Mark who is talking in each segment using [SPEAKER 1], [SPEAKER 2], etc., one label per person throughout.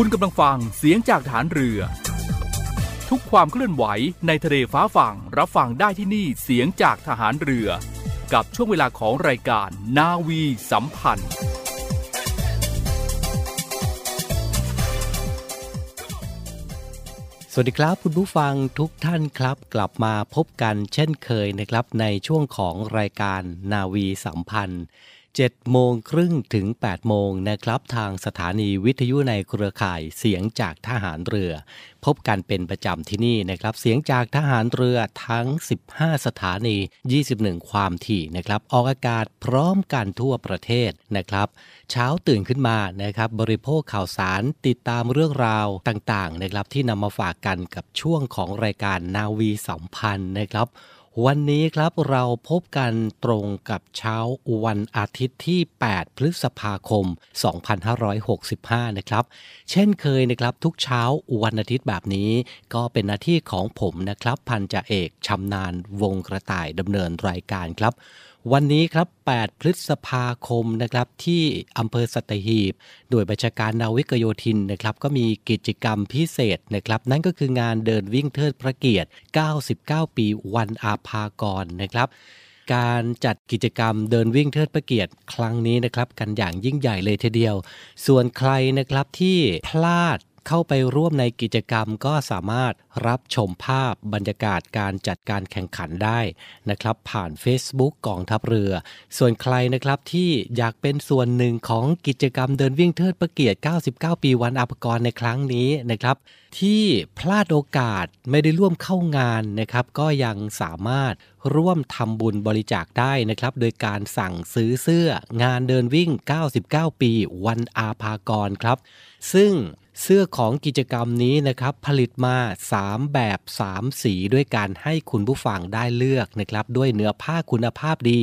[SPEAKER 1] คุณกำลังฟังเสียงจากฐานเรือ ทุกความเคลื่อนไหวในทะเลฟ้าฝั่งรับฟังได้ที่นี่เสียงจากทหารเรือ กับช่วงเวลาของรายการนาวีสัมพันธ์
[SPEAKER 2] สวัสดีครับคุณผู้ฟังทุกท่านครับ กลับมาพบกันเช่นเคยนะครับในช่วงของรายการนาวีสัมพันธ์ 7 โมงครึ่งถึง 8 โมงนะครับ ทางสถานีวิทยุในเครือข่ายเสียงจากทหารเรือ พบกันเป็นประจำที่นี่นะครับ เสียงจากทหารเรือทั้ง 15 สถานี 21 ความถี่นะครับ ออกอากาศพร้อมกันทั่วประเทศนะครับ เช้าตื่นขึ้นมานะครับ บริโภคข่าวสารติดตามเรื่องราวต่างๆนะครับที่นำมาฝากกันกับช่วงของรายการนาวีสัมพันธ์นะครับ วันนี้ครับเราพบกันตรงกับเช้าวันอาทิตย์ที่ 8 พฤษภาคม 2565 นะครับ เช่นเคยนะครับทุกเช้าวันอาทิตย์แบบนี้ ก็เป็นหน้าที่ของผมนะครับ พันจ่าเอกชำนาญวงกระต่ายดำเนินรายการครับวันนี้ครับ 8 พฤษภาคมนะครับที่อำเภอสัตหีบ โดยบัญชาการนาวิกโยธินนะครับก็มีกิจกรรมพิเศษนะครับ นั่นก็คืองานเดินวิ่งเทิดพระเกียรติ 99 ปีวันอาภากรนะครับการจัดกิจกรรมเดินวิ่งเทิดพระเกียรติ ครั้งนี้นะครับ กันอย่างยิ่งใหญ่เลยทีเดียว ส่วนใครนะครับที่พลาด เข้าไปร่วมในกิจกรรมก็สามารถรับชมภาพบรรยากาศการจัดการแข่งขันได้นะครับ ผ่าน Facebook กองทัพเรือ ส่วนใครนะครับที่อยากเป็นส่วนหนึ่งของกิจกรรมเดินวิ่งเทิดพระเกียรติ 99 ปีวันอาภกรในครั้งนี้นะครับ ที่พลาดโอกาสไม่ได้ร่วมเข้างานนะครับ ก็ยังสามารถร่วมทำบุญบริจาคได้นะครับ โดยการสั่งซื้อเสื้องานเดินวิ่ง 99 ปีวันอาภากรครับ ซึ่ง เสื้อของกิจกรรมนี้นะครับผลิตมา 3 แบบ 3 สีด้วยการให้คุณผู้ฟังได้เลือกนะครับด้วยเนื้อผ้าคุณภาพดี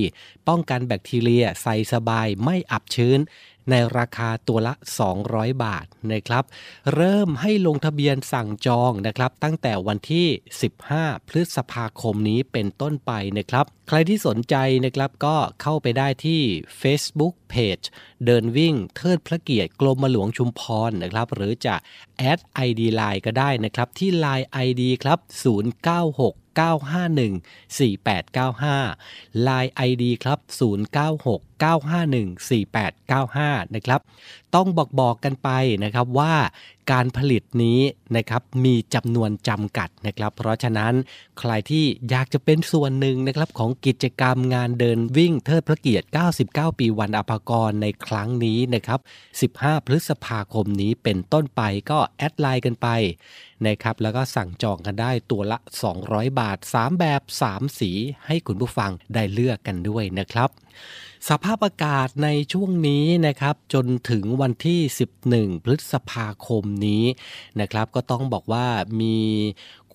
[SPEAKER 2] ป้องกันแบคทีเรียใส่สบายไม่อับชื้น ในราคาตัวละ 200 บาทนะครับ เริ่มให้ลงทะเบียนสั่งจองนะครับ ตั้งแต่วันที่ 15 พฤษภาคมนี้เป็นต้นไปนะครับ ใครที่สนใจนะครับก็เข้าไปได้ที่ Facebook Page เดินวิ่งเทิดพระเกียรติกรมหลวงชุมพรนะครับ หรือจะแอด ID Line ก็ได้นะครับ ที่ Line ID ครับ 096 951 4895 Line ID ครับ 096 951 4895 นะครับ ต้องบอกบอกกันไปนะครับว่า การผลิตนี้นะครับมีจำนวนจำกัดนะครับ เพราะฉะนั้นใครที่อยากจะเป็นส่วนหนึ่งนะครับของกิจกรรมงานเดินวิ่งเทิดพระเกียรติ 99 ปีวันอภากรในครั้งนี้นะครับ 15 พฤษภาคมนี้เป็นต้นไปก็แอดไลน์กันไปนะครับแล้วก็สั่งจองกันได้ตัวละ 200 บาท 3 แบบ 3 สีให้คุณผู้ฟังได้เลือกกันด้วยนะครับ สภาพอากาศในช่วงนี้นะครับจนถึงวันที่ 11 พฤษภาคมนี้นะครับก็ต้องบอกว่ามี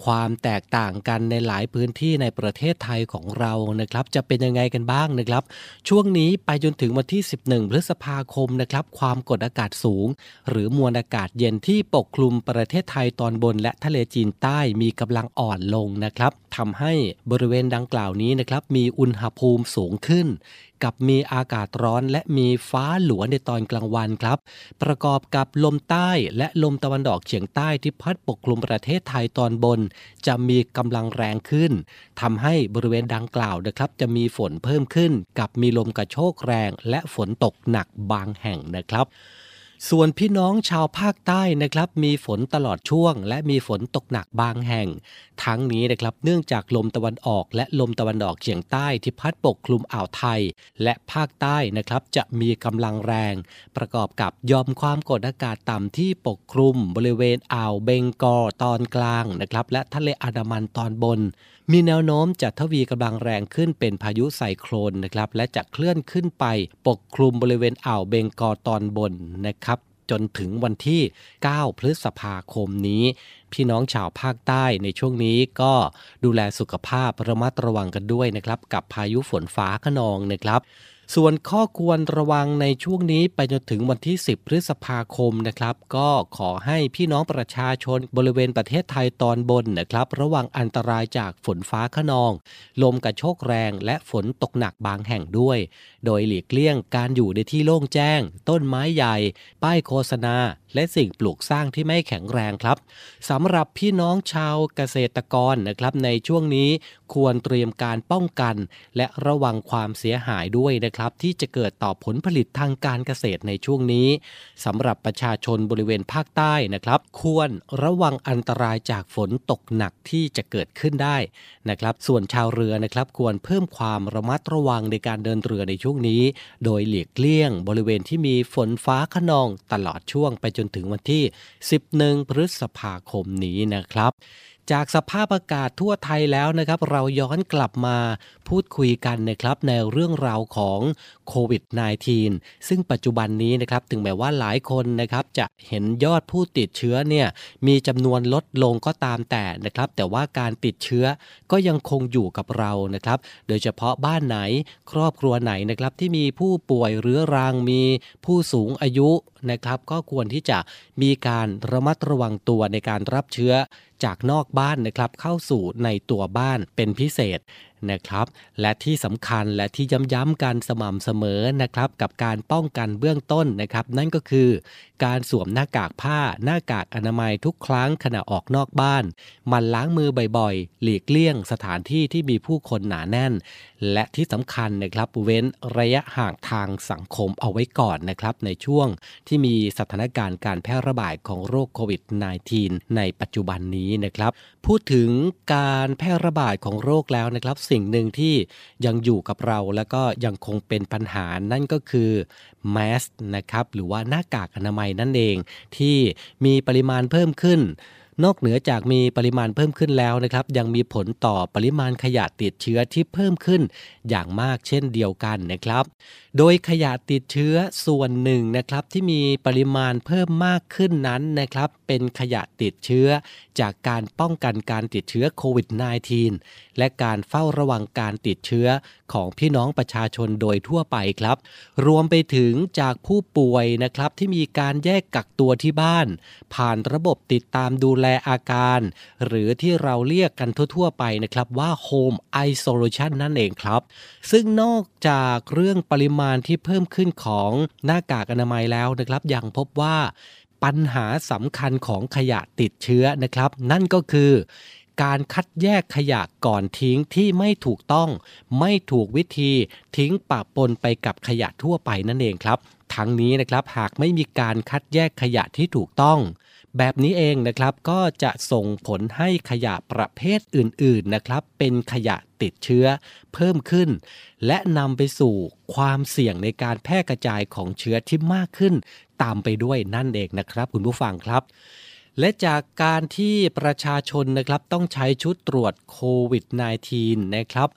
[SPEAKER 2] ความแตกต่างกันในหลายพื้นที่ในประเทศไทยของเรานะครับ จะเป็นยังไงกันบ้างนะครับ ช่วงนี้ไปจนถึงวันที่ 11 พฤษภาคมนะครับ ความกดอากาศสูง หรือมวลอากาศเย็นที่ปกคลุมประเทศไทยตอนบนและทะเลจีนใต้มีกำลังอ่อนลงนะครับทำให้บริเวณดังกล่าวนี้นะครับมีอุณหภูมิสูงขึ้น กับมีอากาศร้อนและมีฟ้าหลวในตอนกลางวันครับ ประกอบกับลมใต้และลมตะวันออกเฉียงใต้ที่พัดปกคลุมประเทศไทยตอนบน จะมีกำลังแรงขึ้นทำให้บริเวณดังกล่าวนะครับ จะมีฝนเพิ่มขึ้น กับมีลมกระโชกแรง และฝนตกหนักบางแห่งนะครับ ส่วนพี่น้องชาวภาคใต้นะครับ มีฝนตลอดช่วง และมีฝนตกหนักบางแห่ง ทั้งนี้นะครับเนื่องจากลมตะวันออก และลมตะวันออกเฉียงใต้ที่พัดปกคลุมอ่าวไทย และภาคใต้นะครับจะมีกำลังแรง ประกอบกับยอมความกดอากาศต่ำที่ปกคลุม บริเวณอ่าวเบงกอตอนกลางนะครับและทะเลอันดามันตอนบน มีแนวโน้มจะทวีกำลังแรงขึ้นเป็นพายุไซโคลนนะครับและจะเคลื่อนขึ้นไปปกคลุมบริเวณอ่าวเบงกอตอนบนนะครับจนถึงวันที่ 9 พฤษภาคมนี้ พี่น้องชาวภาคใต้ในช่วงนี้ก็ดูแลสุขภาพระมัดระวังกันด้วยนะครับ กับพายุฝนฟ้าขนองนะครับ ส่วนข้อควรระวังในช่วงนี้ไปจนถึงวันที่ 10 พฤษภาคมนะครับ ก็ขอให้พี่น้องประชาชนบริเวณประเทศไทยตอนบนนะครับ ระวังอันตรายจากฝนฟ้าขนอง ลมกระโชกแรงและฝนตกหนักบางแห่งด้วย โดยหลีกเลี่ยงการอยู่ในที่โล่งแจ้ง ต้นไม้ใหญ่ ป้ายโฆษณา และสิ่งปลูกสร้างที่ไม่แข็งแรงครับสำหรับพี่น้องชาวเกษตรกรนะครับ ในช่วงนี้ควรเตรียมการป้องกัน และระวังความเสียหายด้วยนะครับ ที่จะเกิดต่อผลผลิตทางการเกษตรในช่วงนี้สำหรับประชาชนบริเวณภาคใต้นะครับ ควรระวังอันตรายจากฝนตกหนักที่จะเกิดขึ้นได้นะครับ ส่วนชาวเรือนะครับ ควรเพิ่มความระมัดระวังในการเดินเรือในช่วงนี้ โดยหลีกเลี่ยงบริเวณที่มีฝนฟ้าขนองตลอดช่วงไปจจนถึงวันที่ 11 พฤษภาคมนี้นะครับ จากสภาพอากาศทั่วไทยแล้วนะครับ เราย้อนกลับมาพูดคุยกันนะครับในเรื่องราวของโควิด -19 ซึ่งปัจจุบันนี้นะครับถึงแม้ว่าหลายคนนะครับจะเห็นยอดผู้ติดเชื้อเนี่ยมีจำนวนลดลงก็ตามแต่นะครับ แต่ว่าการติดเชื้อก็ยังคงอยู่กับเรานะครับ โดยเฉพาะบ้านไหนครอบครัวไหนนะครับที่มีผู้ป่วยเรื้อรังมีผู้สูงอายุนะครับ ก็ควรที่จะมีการระมัดระวังตัวในการรับเชื้อ จากนอกบ้านนะครับเข้าสู่ในตัวบ้านเป็นพิเศษ นะครับ และที่สำคัญและที่ย้ำๆกันสม่ำเสมอนะครับ กับการป้องกันเบื้องต้นนะครับ นั่นก็คือการสวมหน้ากากผ้า หน้ากากอนามัยทุกครั้งขณะออกนอกบ้านมันล้างมือบ่อยๆ หลีกเลี่ยงสถานที่ที่มีผู้คนหนาแน่น และที่สำคัญนะครับเว้นระยะห่างทางสังคมเอาไว้ก่อนนะครับ ในช่วงที่มีสถานการณ์การแพร่ระบาดของโรคโควิด -19 ในปัจจุบันนี้นะครับ พูดถึงการแพร่ระบาดของโรคแล้วนะครับสิ่งหนึ่งที่ยังอยู่กับเราแล้วก็ยังคงเป็นปัญหานั่นก็คือแมสนะครับหรือว่าหน้ากากอนามัยนั่นเองที่มีปริมาณเพิ่มขึ้นนอกเหนือจากมีปริมาณเพิ่มขึ้นแล้วนะครับ ยังมีผลต่อปริมาณขยะติดเชื้อที่เพิ่มขึ้นอย่างมากเช่นเดียวกันนะครับโดยขยะติดเชื้อส่วนหนึ่งนะครับที่มีปริมาณเพิ่มมากขึ้นนั้นนะครับเป็นขยะติดเชื้อ จากการป้องกันการติดเชื้อโควิด -19 และการเฝ้าระวังการติดเชื้อของพี่น้องประชาชนโดยทั่วไปครับ รวมไปถึงจากผู้ป่วยนะครับที่มีการแยกกักตัวที่บ้าน ผ่านระบบติดตามดูแลอาการ หรือที่เราเรียกกันทั่วๆไปนะครับว่า Home Isolation นั่นเองครับ ซึ่งนอกจากเรื่องปริมาณที่เพิ่มขึ้นของหน้ากากอนามัยแล้วนะครับยังพบว่าปัญหาสำคัญของขยะติดเชื้อนะครับ นั่นก็คือการคัดแยกขยะก่อนทิ้งที่ไม่ถูกต้อง ไม่ถูกวิธีทิ้งปะปนไปกับขยะทั่วไปนั่นเองครับ ทั้งนี้นะครับหากไม่มีการคัดแยกขยะที่ถูกต้อง แบบนี้เองนะครับก็จะส่งผลให้ขยะประเภทอื่นๆนะครับเป็นขยะติดเชื้อเพิ่มขึ้น และนำไปสู่ความเสี่ยงในการแพร่กระจายของเชื้อที่มากขึ้น ตามไปด้วยนั่นเองนะครับ คุณผู้ฟังครับ และจากการที่ประชาชนนะครับต้องใช้ชุดตรวจโควิด -19 นะครับ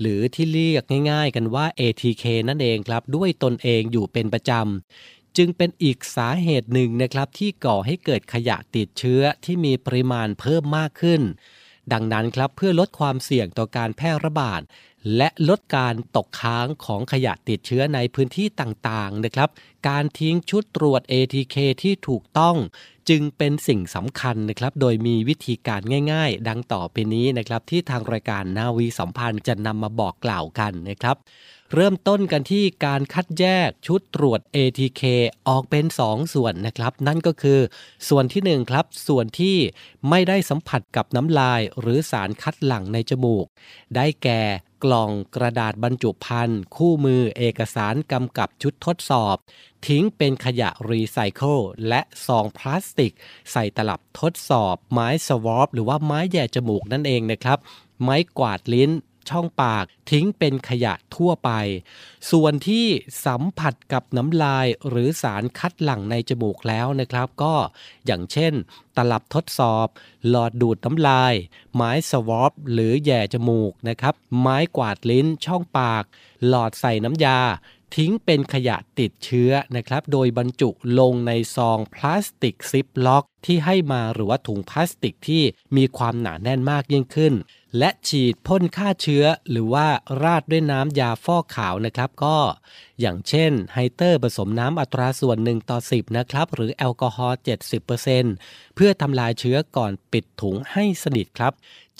[SPEAKER 2] หรือที่เรียกง่ายๆกันว่า ATK นั่นเองครับ ด้วยตนเองอยู่เป็นประจำ จึงเป็นอีกสาเหตุหนึ่งนะครับที่ก่อให้เกิดขยะติดเชื้อที่มีปริมาณเพิ่มมากขึ้น ดังนั้นครับเพื่อลดความเสี่ยงต่อการแพร่ระบาด และลดการตกค้างของขยะติดเชื้อในพื้นที่ต่างๆนะครับ การทิ้งชุดตรวจ ATK ที่ถูกต้อง จึงเป็นสิ่งสำคัญนะครับ โดยมีวิธีการง่ายๆ ดังต่อไปนี้นะครับ ที่ทางรายการนาวีสัมพันธ์จะนำมาบอกกล่าวกันนะครับ เริ่มต้นกันที่การคัดแยกชุดตรวจ ATK ออกเป็น 2 ส่วนนะครับ นั่นก็คือ ส่วนที่1ครับ ส่วนที่ไม่ได้สัมผัสกับน้ำลาย หรือสารคัดหลั่งในจมูก ได้แก่ กล่องกระดาษบรรจุภัณฑ์ คู่มือเอกสารกำกับชุดทดสอบ ทิ้งเป็นขยะรีไซเคิลและซองพลาสติก ใส่ตลับทดสอบ ไม้สวอปหรือว่าไม้แย่จมูกนั่นเองนะครับ ไม้กวาดลิ้น ช่องปากทิ้งเป็นขยะทั่วไป ส่วนที่สัมผัสกับน้ำลายหรือสารคัดหลั่งในจมูกแล้วนะครับ ก็อย่างเช่น ตลับทดสอบ หลอดดูดน้ำลาย ไม้สวอปหรือแย่จมูกนะครับ ไม้กวาดลิ้นช่องปาก หลอดใส่น้ำยา ทิ้งเป็นขยะติดเชื้อนะครับ โดยบรรจุลงในซองพลาสติกซิปล็อก ที่ให้มาหรือว่าถุงพลาสติกที่มีความหนาแน่นมากยิ่งขึ้น และฉีดพ่นฆ่าเชื้อหรือว่าราดด้วยน้ำยาฟอกขาวนะครับ ก็อย่างเช่นไฮเตอร์ผสมน้ำอัตราส่วน1ต่อ10นะครับหรือแอลกอฮอล์70%เพื่อทำลายเชื้อก่อนปิดถุงให้สนิทครับ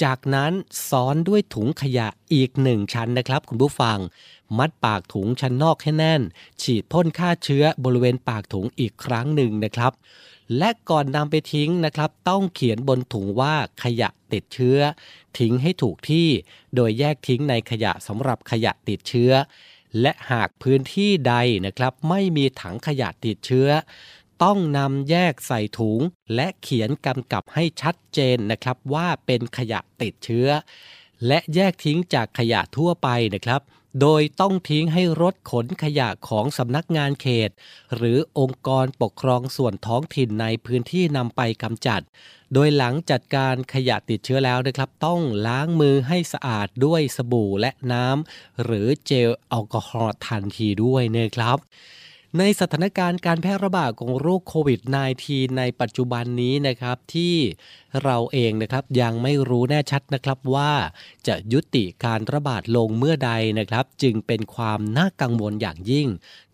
[SPEAKER 2] จากนั้นซ้อนด้วยถุงขยะอีกหนึ่งชั้นนะครับ คุณผู้ฟัง มัดปากถุงชั้นนอกให้แน่น ฉีดพ่นฆ่าเชื้อบริเวณปากถุงอีกครั้งหนึ่งนะครับ และก่อนนำไปทิ้งนะครับ ต้องเขียนบนถุงว่าขยะติดเชื้อ ทิ้งให้ถูกที่ โดยแยกทิ้งในขยะสำหรับขยะติดเชื้อ และหากพื้นที่ใดนะครับ ไม่มีถังขยะติดเชื้อ ต้องนำแยกใส่ถุง และเขียนกำกับให้ชัดเจนนะครับว่าเป็นขยะติดเชื้อ และแยกทิ้งจากขยะทั่วไปนะครับ โดยต้องทิ้งให้รถขนขยะของสำนักงานเขต หรือองค์กรปกครองส่วนท้องถิ่นในพื้นที่นำไปกำจัด โดยหลังจัดการขยะติดเชื้อแล้วนะครับ ต้องล้างมือให้สะอาดด้วยสบู่และน้ำหรือเจลแอลกอฮอล์ทันทีด้วยนะครับ ในสถานการณ์การแพร่ระบาดของโรคโควิด -19 ในปัจจุบันนี้นะครับที่เราเองนะครับยังไม่รู้แน่ชัดนะครับว่าจะยุติการระบาดลงเมื่อใดนะครับ จึงเป็นความน่ากังวลอย่างยิ่ง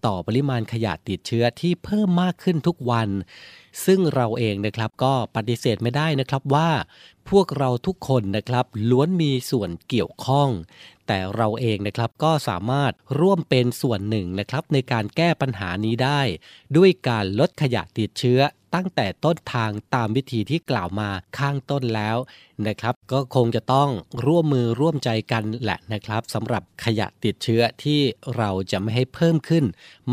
[SPEAKER 2] ต่อปริมาณขยะติดเชื้อที่เพิ่มมากขึ้นทุกวัน ซึ่งเราเองนะครับก็ปฏิเสธไม่ได้นะครับว่า พวกเราทุกคนนะครับล้วนมีส่วนเกี่ยวข้อง แต่เราเองนะครับก็สามารถร่วมเป็นส่วนหนึ่งนะครับในการแก้ปัญหานี้ได้ ด้วยการลดขยะติดเชื้อตั้งแต่ต้นทางตามวิธีที่กล่าวมาข้างต้นแล้วนะครับ ก็คงจะต้องร่วมมือร่วมใจกันแหละนะครับสำหรับขยะติดเชื้อที่เราจะไม่ให้เพิ่มขึ้น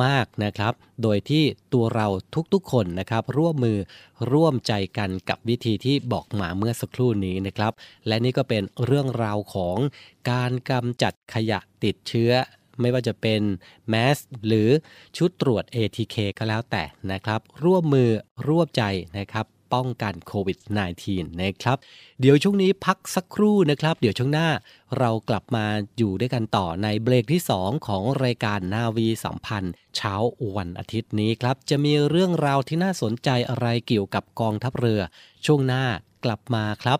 [SPEAKER 2] มากนะครับ โดยที่ตัวเราทุกๆคนนะครับ ร่วมมือร่วมใจกันกับวิธีที่บอกมาเมื่อสักครู่นี้นะครับ และนี่ก็เป็นเรื่องราวของการกำจัดขยะติดเชื้อ ไม่ว่าจะเป็นแมสหรือชุดตรวจ ATK ก็แล้วแต่นะครับ ร่วมมือร่วมใจนะครับป้องกันโควิด -19 นะครับ เดี๋ยวช่วงนี้พักสักครู่นะครับ เดี๋ยวช่วงหน้าเรากลับมาอยู่ด้วยกันต่อในเบรกที่ 2 ของรายการนาวีสัมพันธ์เช้าวันอาทิตย์นี้ครับ จะมีเรื่องราวที่น่าสนใจอะไรเกี่ยวกับกองทัพเรือ ช่วงหน้ากลับมาครับ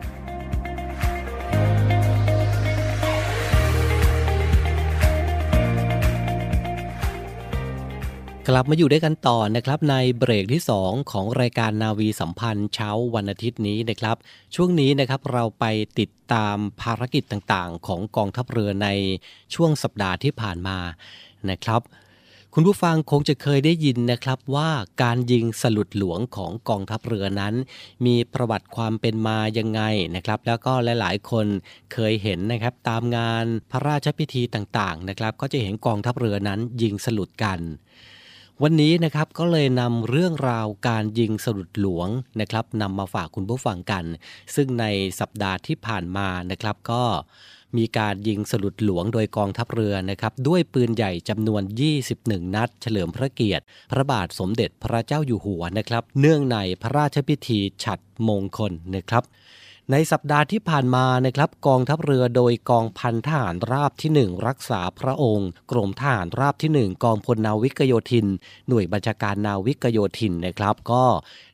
[SPEAKER 2] กลับมาอยู่ด้วยกันต่อนะครับในเบรกที่ 2 ของรายการนาวีสัมพันธ์เช้าวันอาทิตย์นี้นะครับ ช่วงนี้นะครับเราไปติดตามภารกิจต่างๆ ของกองทัพเรือในช่วงสัปดาห์ที่ผ่านมานะครับ คุณผู้ฟังคงจะเคยได้ยินนะครับว่าการยิงสลุดหลวงของกองทัพเรือนั้น มีประวัติความเป็นมายังไงนะครับ แล้วก็หลาย ๆ คนเคยเห็นนะครับตามงานพระราชพิธีต่างๆนะครับ ก็จะเห็นกองทัพเรือนั้นยิงสลุดกัน วันนี้นะครับก็เลยนำเรื่องราวการยิงสลุดหลวงนะครับนำมาฝากคุณผู้ฟังกัน ซึ่งในสัปดาห์ที่ผ่านมานะครับก็มีการยิงสลุดหลวงโดยกองทัพเรือนะครับด้วยปืนใหญ่จำนวน 21 นัด เฉลิมพระเกียรติ พระบาทสมเด็จพระเจ้าอยู่หัวนะครับ เนื่องในพระราชพิธีฉัดมงคลนะครับ ในสัปดาห์ที่ผ่านมานะครับกองทัพเรือโดยกองพันทหารราบที่ 1 รักษาพระองค์ กรมทหารราบที่ 1 กองพลนาวิกโยธิน หน่วยบัญชาการนาวิกโยธินนะครับ ก็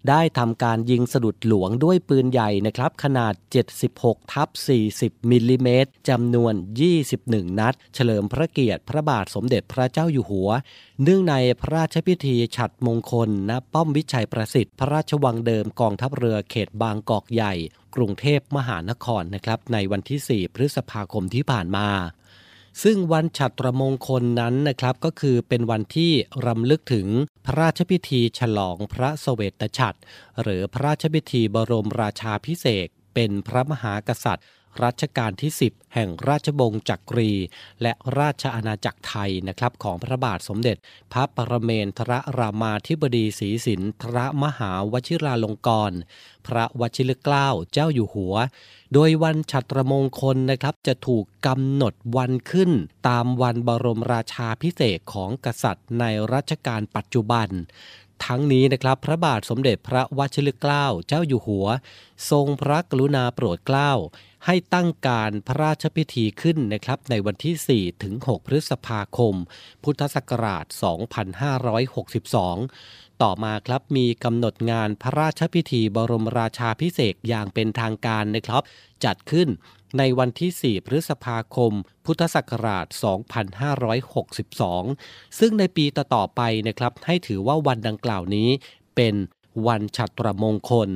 [SPEAKER 2] ได้ทำการยิงสลุดหลวงด้วยปืนใหญ่นะครับ ขนาด 76 ทับ 40 มิลลิเมตรจำนวน 21 นัด เฉลิมพระเกียรติพระบาทสมเด็จพระเจ้าอยู่หัว เนื่องในพระราชพิธีฉัดมงคลณป้อมวิชัยประสิทธิ์พระราชวังเดิมกองทัพเรือเขตบางกอกใหญ่ กรุงเทพมหานครนะครับในวันที่ 4 พฤษภาคมที่ผ่านมา ซึ่งวันฉัตรมงคลนั้นนะครับก็คือเป็นวันที่รำลึกถึงพระราชพิธีฉลองพระเสวตฉัตรหรือพระราชพิธีบรมราชาพิเศษเป็นพระมหากษัตริย์ รัชกาลที่ 10 แห่งราชวงศ์จักรี และราชอาณาจักรไทยนะครับของพระบาทสมเด็จ พระปรเมนทรรามาธิบดีศรีสินทรมหาวชิราลงกรณ์พระวชิรเกล้าเจ้าอยู่หัว โดยวันฉัตรมงคลนะครับจะถูกกำหนดวันขึ้น ตามวันบรมราชาพิเศษของกษัตริย์ในรัชกาลปัจจุบัน ทั้งนี้นะครับพระบาทสมเด็จพระวชิรเกล้าเจ้าอยู่หัว ทรงพระกรุณาโปรดเกล้า ให้ตั้งการพระราชพิธีขึ้นนะครับในวันที่ 4 ถึง 6 พฤษภาคม พุทธศักราช 2562 ต่อมาครับมีกำหนดงานพระราชพิธีบรมราชาพิเศษอย่างเป็นทางการนะครับ จัดขึ้น ในวันที่ 4 พฤษภาคม พุทธศักราช 2562 ซึ่งในปีต่อๆไปนะครับให้ถือว่าวันดังกล่าวนี้เป็นวันฉัตรมงคล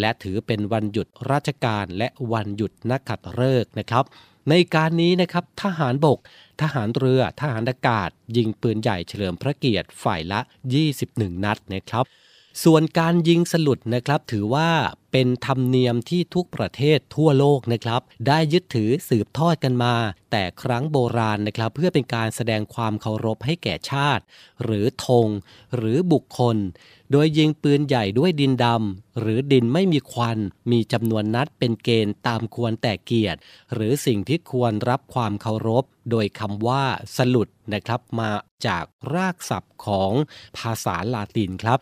[SPEAKER 2] และถือเป็นวันหยุดราชการและวันหยุดนักขัตฤกษ์นะครับ ในการนี้นะครับทหารบก ทหารเรือ ทหารอากาศ ยิงปืนใหญ่เฉลิมพระเกียรติฝ่ายละ 21 นัดนะครับ ส่วนการยิงสลุดนะครับถือว่าเป็นธรรมเนียมที่ทุกประเทศทั่วโลกนะครับ ได้ยึดถือสืบทอดกันมา แต่ครั้งโบราณนะครับ เพื่อเป็นการแสดงความเคารพให้แก่ชาติ หรือธงหรือบุคคล โดยยิงปืนใหญ่ด้วยดินดำหรือดินไม่มีควัน มีจำนวนนัดเป็นเกณฑ์ตามควรแต่เกียรติ หรือสิ่งที่ควรรับความเคารพ โดยคำว่าสลุดนะครับมาจากรากศัพท์ของภาษาลาตินครับ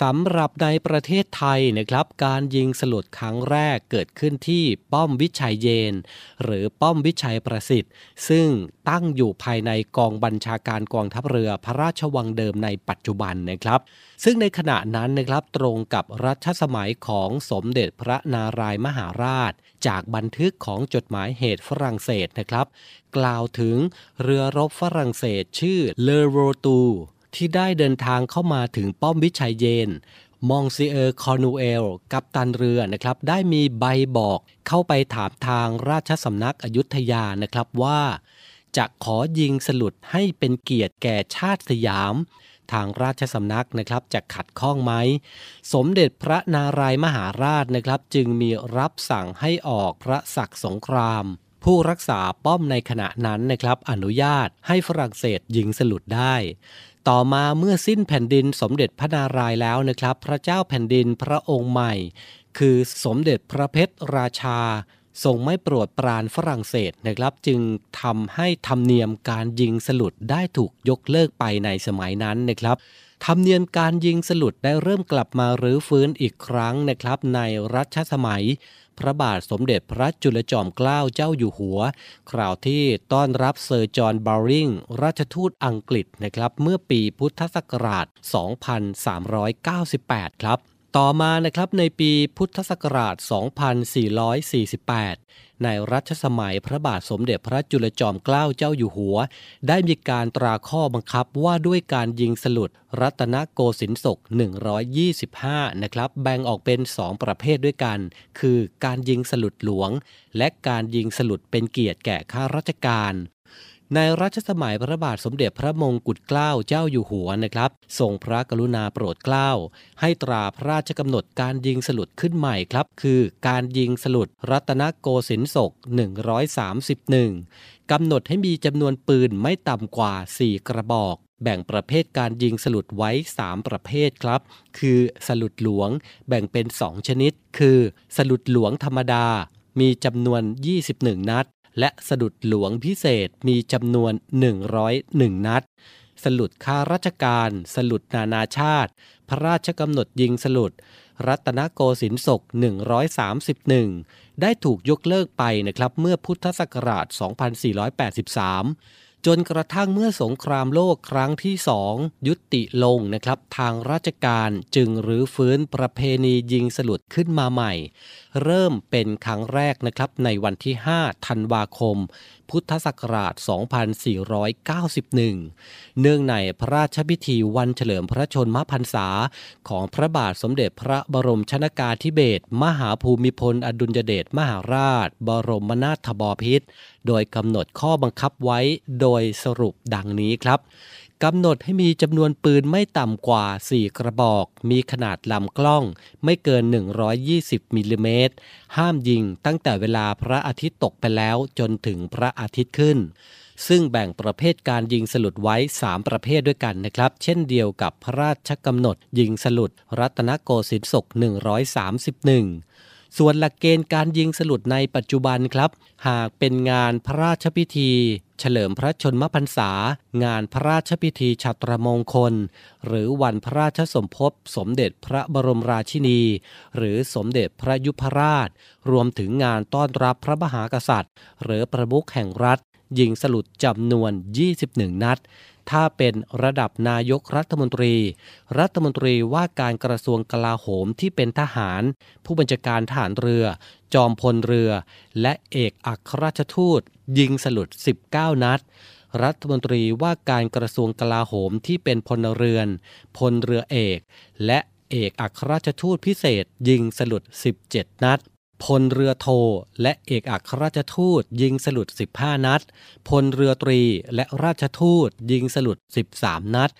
[SPEAKER 2] สำหรับในประเทศไทยนะครับการยิงสลุดครั้งแรกเกิดขึ้นที่ป้อมวิชัยเยน หรือป้อมวิชัยประสิทธิ์ ซึ่งตั้งอยู่ภายในกองบัญชาการกองทัพเรือพระราชวังเดิมในปัจจุบันนะครับ ซึ่งในขณะนั้นนะครับตรงกับรัชสมัยของสมเด็จพระนารายมหาราช จากบันทึกของจดหมายเหตุฝรั่งเศสนะครับ กล่าวถึงเรือรบฝรั่งเศสชื่อเลโรตู ที่ได้เดินทางเข้ามาถึงป้อมวิชัยเยน มองซิเออร์คอนูแอล กัปตันเรือนะครับ ได้มีใบบอกเข้าไปถามทางราชสำนักอยุธยานะครับว่า จะขอยิงสลุตให้เป็นเกียรติแก่ชาติสยาม ทางราชสำนักนะครับจะขัดข้องไหม สมเด็จพระนารายณ์มหาราชนะครับ จึงมีรับสั่งให้ออกพระศักดิ์สงครามผู้รักษาป้อมในขณะนั้นนะครับอนุญาตให้ฝรั่งเศสยิงสลุตได้ ต่อมาเมื่อสิ้นแผ่นดินสมเด็จพระนารายแล้วนะครับ พระเจ้าแผ่นดินพระองค์ใหม่ คือสมเด็จพระเพชรราชาทรงไม่โปรดปรานฝรั่งเศสนะครับ จึงทำให้ธรรมเนียมการยิงสลุดได้ถูกยกเลิกไปในสมัยนั้นนะครับธรรมเนียมการยิงสลุดได้เริ่มกลับมารื้อฟื้นอีกครั้งนะครับ ในรัชสมัย พระบาทสมเด็จพระจุลจอมเกล้าเจ้าอยู่หัว คราวที่ต้อนรับเซอร์จอห์นบาริงราชทูตอังกฤษนะครับเมื่อปีพุทธศักราช 2398 ครับ ต่อมานะครับในปีพุทธศักราช 2448 ในรัชสมัยพระบาทสมเด็จพระจุลจอมเกล้าเจ้าอยู่หัว ได้มีการตราข้อบังคับว่าด้วยการยิงสลุดรัตนโกสินทร์ศก 125 นะครับ แบ่งออกเป็น 2 ประเภทด้วยกัน คือการยิงสลุดหลวง และการยิงสลุดเป็นเกียรติแก่ข้าราชการ ในรัชสมัยพระบาทสมเด็จพระมงกุฎเกล้าเจ้าอยู่หัวนะครับทรงพระกรุณาโปรดเกล้า ให้ตราพระราชกำหนดการยิงสลุดขึ้นใหม่ครับ คือการยิงสลุดรัตนโกสินทร์ศก 131 กำหนดให้มีจำนวนปืนไม่ต่ำกว่า 4 กระบอกแบ่งประเภทการยิงสลุดไว้ 3 ประเภทครับ คือสลุดหลวงแบ่งเป็น 2 ชนิด คือ สลุดหลวงธรรมดา มีจำนวน 21 นัด และสลุดหลวงพิเศษมีจำนวน 101 นัด สลุดข้าราชการ สลุดนานาชาติ พระราชกำหนดยิงสลุด รัตนโกสินทร์ศก 131 ได้ถูกยกเลิกไปนะครับเมื่อพุทธศักราช 2483 จนกระทั่งเมื่อสงครามโลกครั้งที่สองยุติลงนะครับ ทางราชการจึงรื้อฟื้นประเพณียิงสลุดขึ้นมาใหม่ เริ่มเป็นครั้งแรกนะครับในวันที่ 5 ธันวาคม พุทธศักราช 2491 เนื่องในพระราชพิธีวันเฉลิมพระชนมพรรษา ของพระบาทสมเด็จพระบรมชนากาธิเบศรมหาภูมิพลอดุลยเดชมหาราช บรมนาถบพิตร โดยกำหนดข้อบังคับไว้โดยสรุปดังนี้ครับกำหนดให้มีจำนวนปืนไม่ต่ำกว่า 4 กระบอก มีขนาดลำกล้อง ไม่เกิน 120มิลลิเมตร ห้ามยิงตั้งแต่เวลาพระอาทิตย์ตกไปแล้วจนถึงพระอาทิตย์ขึ้น ซึ่งแบ่งประเภทการยิงสลุดไว้ 3 ประเภทด้วยกันนะครับ เช่นเดียวกับพระราชกำหนดยิงสลุดรัตนโกสินทร์ศก131 ส่วนหลักเกณฑ์การยิงสลุดในปัจจุบันครับ หากเป็นงานพระราชพิธี เฉลิมพระชนมพรรษา งานพระราชพิธีชัตรมงคล หรือวันพระราชสมภพสมเด็จพระบรมราชินี หรือสมเด็จพระยุพราช รวมถึงงานต้อนรับพระมหากษัตริย์ หรือประมุขแห่งรัฐ ยิงสลุดจำนวน 21 นัด ถ้าเป็นระดับนายกรัฐมนตรี รัฐมนตรีว่าการกระทรวงกลาโหมที่เป็นทหาร ผู้บัญชาการทหารเรือ จอมพลเรือ และเอกอัครราชทูต ยิงสลุด 19 นัด รัฐมนตรีว่าการกระทรวงกลาโหมที่เป็นพลเรือน พลเรือเอก และเอกอัครราชทูตพิเศษ ยิงสลุด 17 นัด พลเรือโท และเอกอัครราชทูต ยิงสลุด 15 นัด พลเรือตรีและราชทูต ยิงสลุด 13 นัด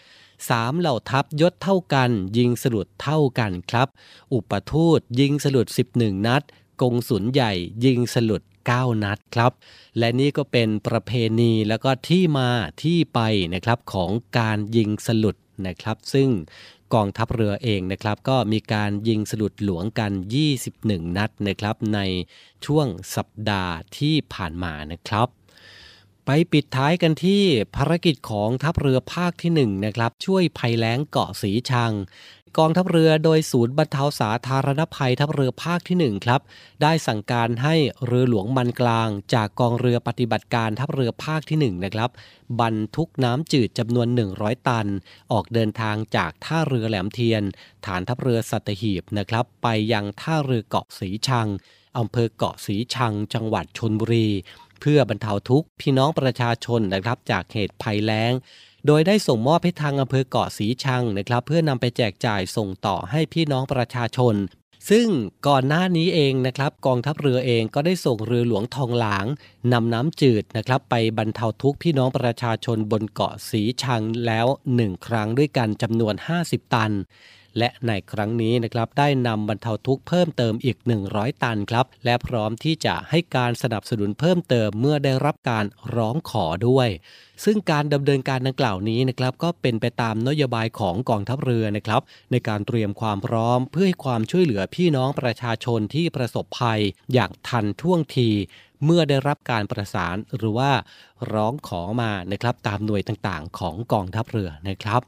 [SPEAKER 2] 3. เหล่าทัพยศเท่ากัน ยิงสลุดเท่ากันครับ อุปทูตยิงสลุด 11 นัด กงสุนใหญ่ยิงสลุด 9 นัดครับ และนี่ก็เป็นประเพณีแล้วก็ที่มาที่ไปนะครับของการยิงสลุดนะครับ ซึ่ง กองทัพเรือเองนะครับก็มีการยิงสลุดหลวงกัน 21 นัดนะครับในช่วงสัปดาห์ที่ผ่านมานะครับ ไปปิดท้ายกันที่ภารกิจของทัพเรือภาคที่1นะครับช่วยภัยแล้งเกาะสีชัง กองทัพเรือโดยศูนย์บรรเทาสาธารณภัยทัพเรือภาคที่1ครับได้สั่งการให้เรือหลวงมันกลาง จากกองเรือปฏิบัติการทัพเรือภาคที่1นะครับบรรทุกน้ำจืดจำนวน 100 ตัน ออกเดินทางจากท่าเรือแหลมเทียน ฐานทัพเรือสัตหีบนะครับไปยังท่าเรือเกาะสีชังอำเภอเกาะสีชัง จังหวัดชนบุรี เพื่อบรรเทาทุกข์พี่น้องประชาชนนะครับจากเหตุภัยแล้ง โดยได้ส่งมอบให้ทางอำเภอเกาะสีชังนะครับ เพื่อนำไปแจกจ่ายส่งต่อให้พี่น้องประชาชน ซึ่งก่อนหน้านี้เองนะครับ กองทัพเรือเองก็ได้ส่งเรือหลวงทองหลางนำน้ำจืดนะครับ ไปบรรเทาทุกข์พี่น้องประชาชนบนเกาะสีชังแล้วหนึ่งครั้งด้วยกันจำนวน 50 ตัน และในครั้งนี้นะครับได้นำบรรเทาทุกข์เพิ่มเติมอีก 100 ตันครับ และพร้อมที่จะให้การสนับสนุนเพิ่มเติมเมื่อได้รับการร้องขอด้วย ซึ่งการดำเนินการดังกล่าวนี้นะครับก็เป็นไปตามนโยบายของกองทัพเรือนะครับ ในการเตรียมความพร้อมเพื่อให้ความช่วยเหลือพี่น้องประชาชนที่ประสบภัย อย่างทันท่วงที เมื่อได้รับการประสานหรือว่าร้องขอมานะครับตามหน่วยต่างๆ ของกองทัพเรือนะครับ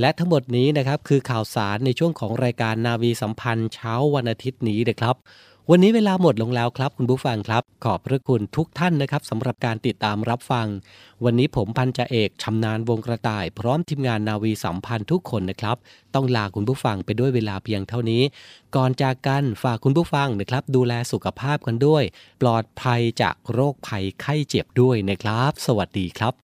[SPEAKER 2] และทั้งหมดนี้นะครับคือข่าวสารในช่วงของรายการนาวีสัมพันธ์เช้าวันอาทิตย์นี้นะครับ วันนี้เวลาหมดลงแล้วครับ คุณผู้ฟังครับ ขอบพระคุณทุกท่านนะครับสำหรับการติดตามรับฟัง วันนี้ผมพันจ่าเอกชำนาญวงกระต่าย พร้อมทีมงานนาวีสัมพันธ์ทุกคนนะครับ ต้องลาคุณผู้ฟังไปด้วยเวลาเพียงเท่านี้ ก่อนจากกันฝากคุณผู้ฟังนะครับ ดูแลสุขภาพกันด้วย ปลอดภัยจากโรคภัยไข้เจ็บด้วยนะครับ สวัสดีครับ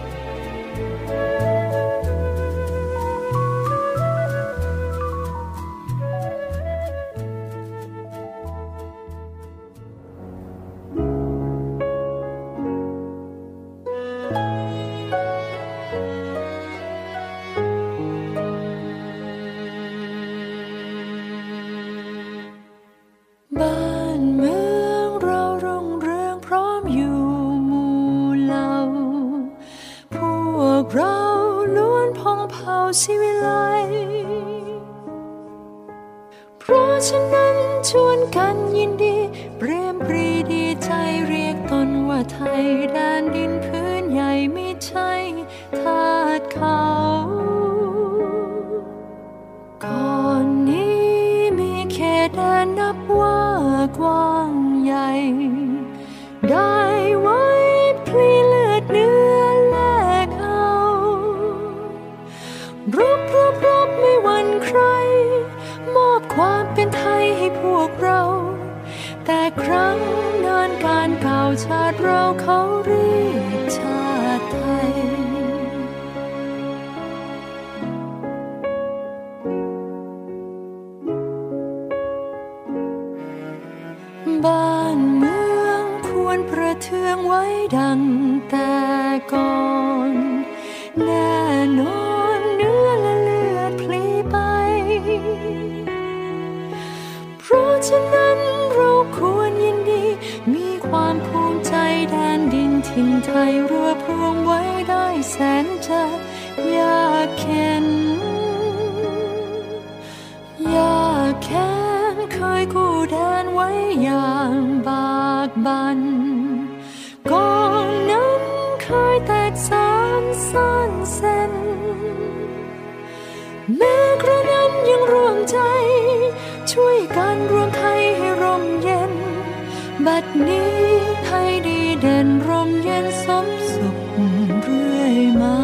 [SPEAKER 3] ให้พวกเรา แต่ครั้งนานการเก่าชาติเราเขาเรียกชาติไทย แม้กระนั้นยังร่วมใจ ช่วยกันรวมไทยให้ร่มเย็น บัดนี้ไทยดีเด่นร่มเย็นสมสุขเรื่อยมา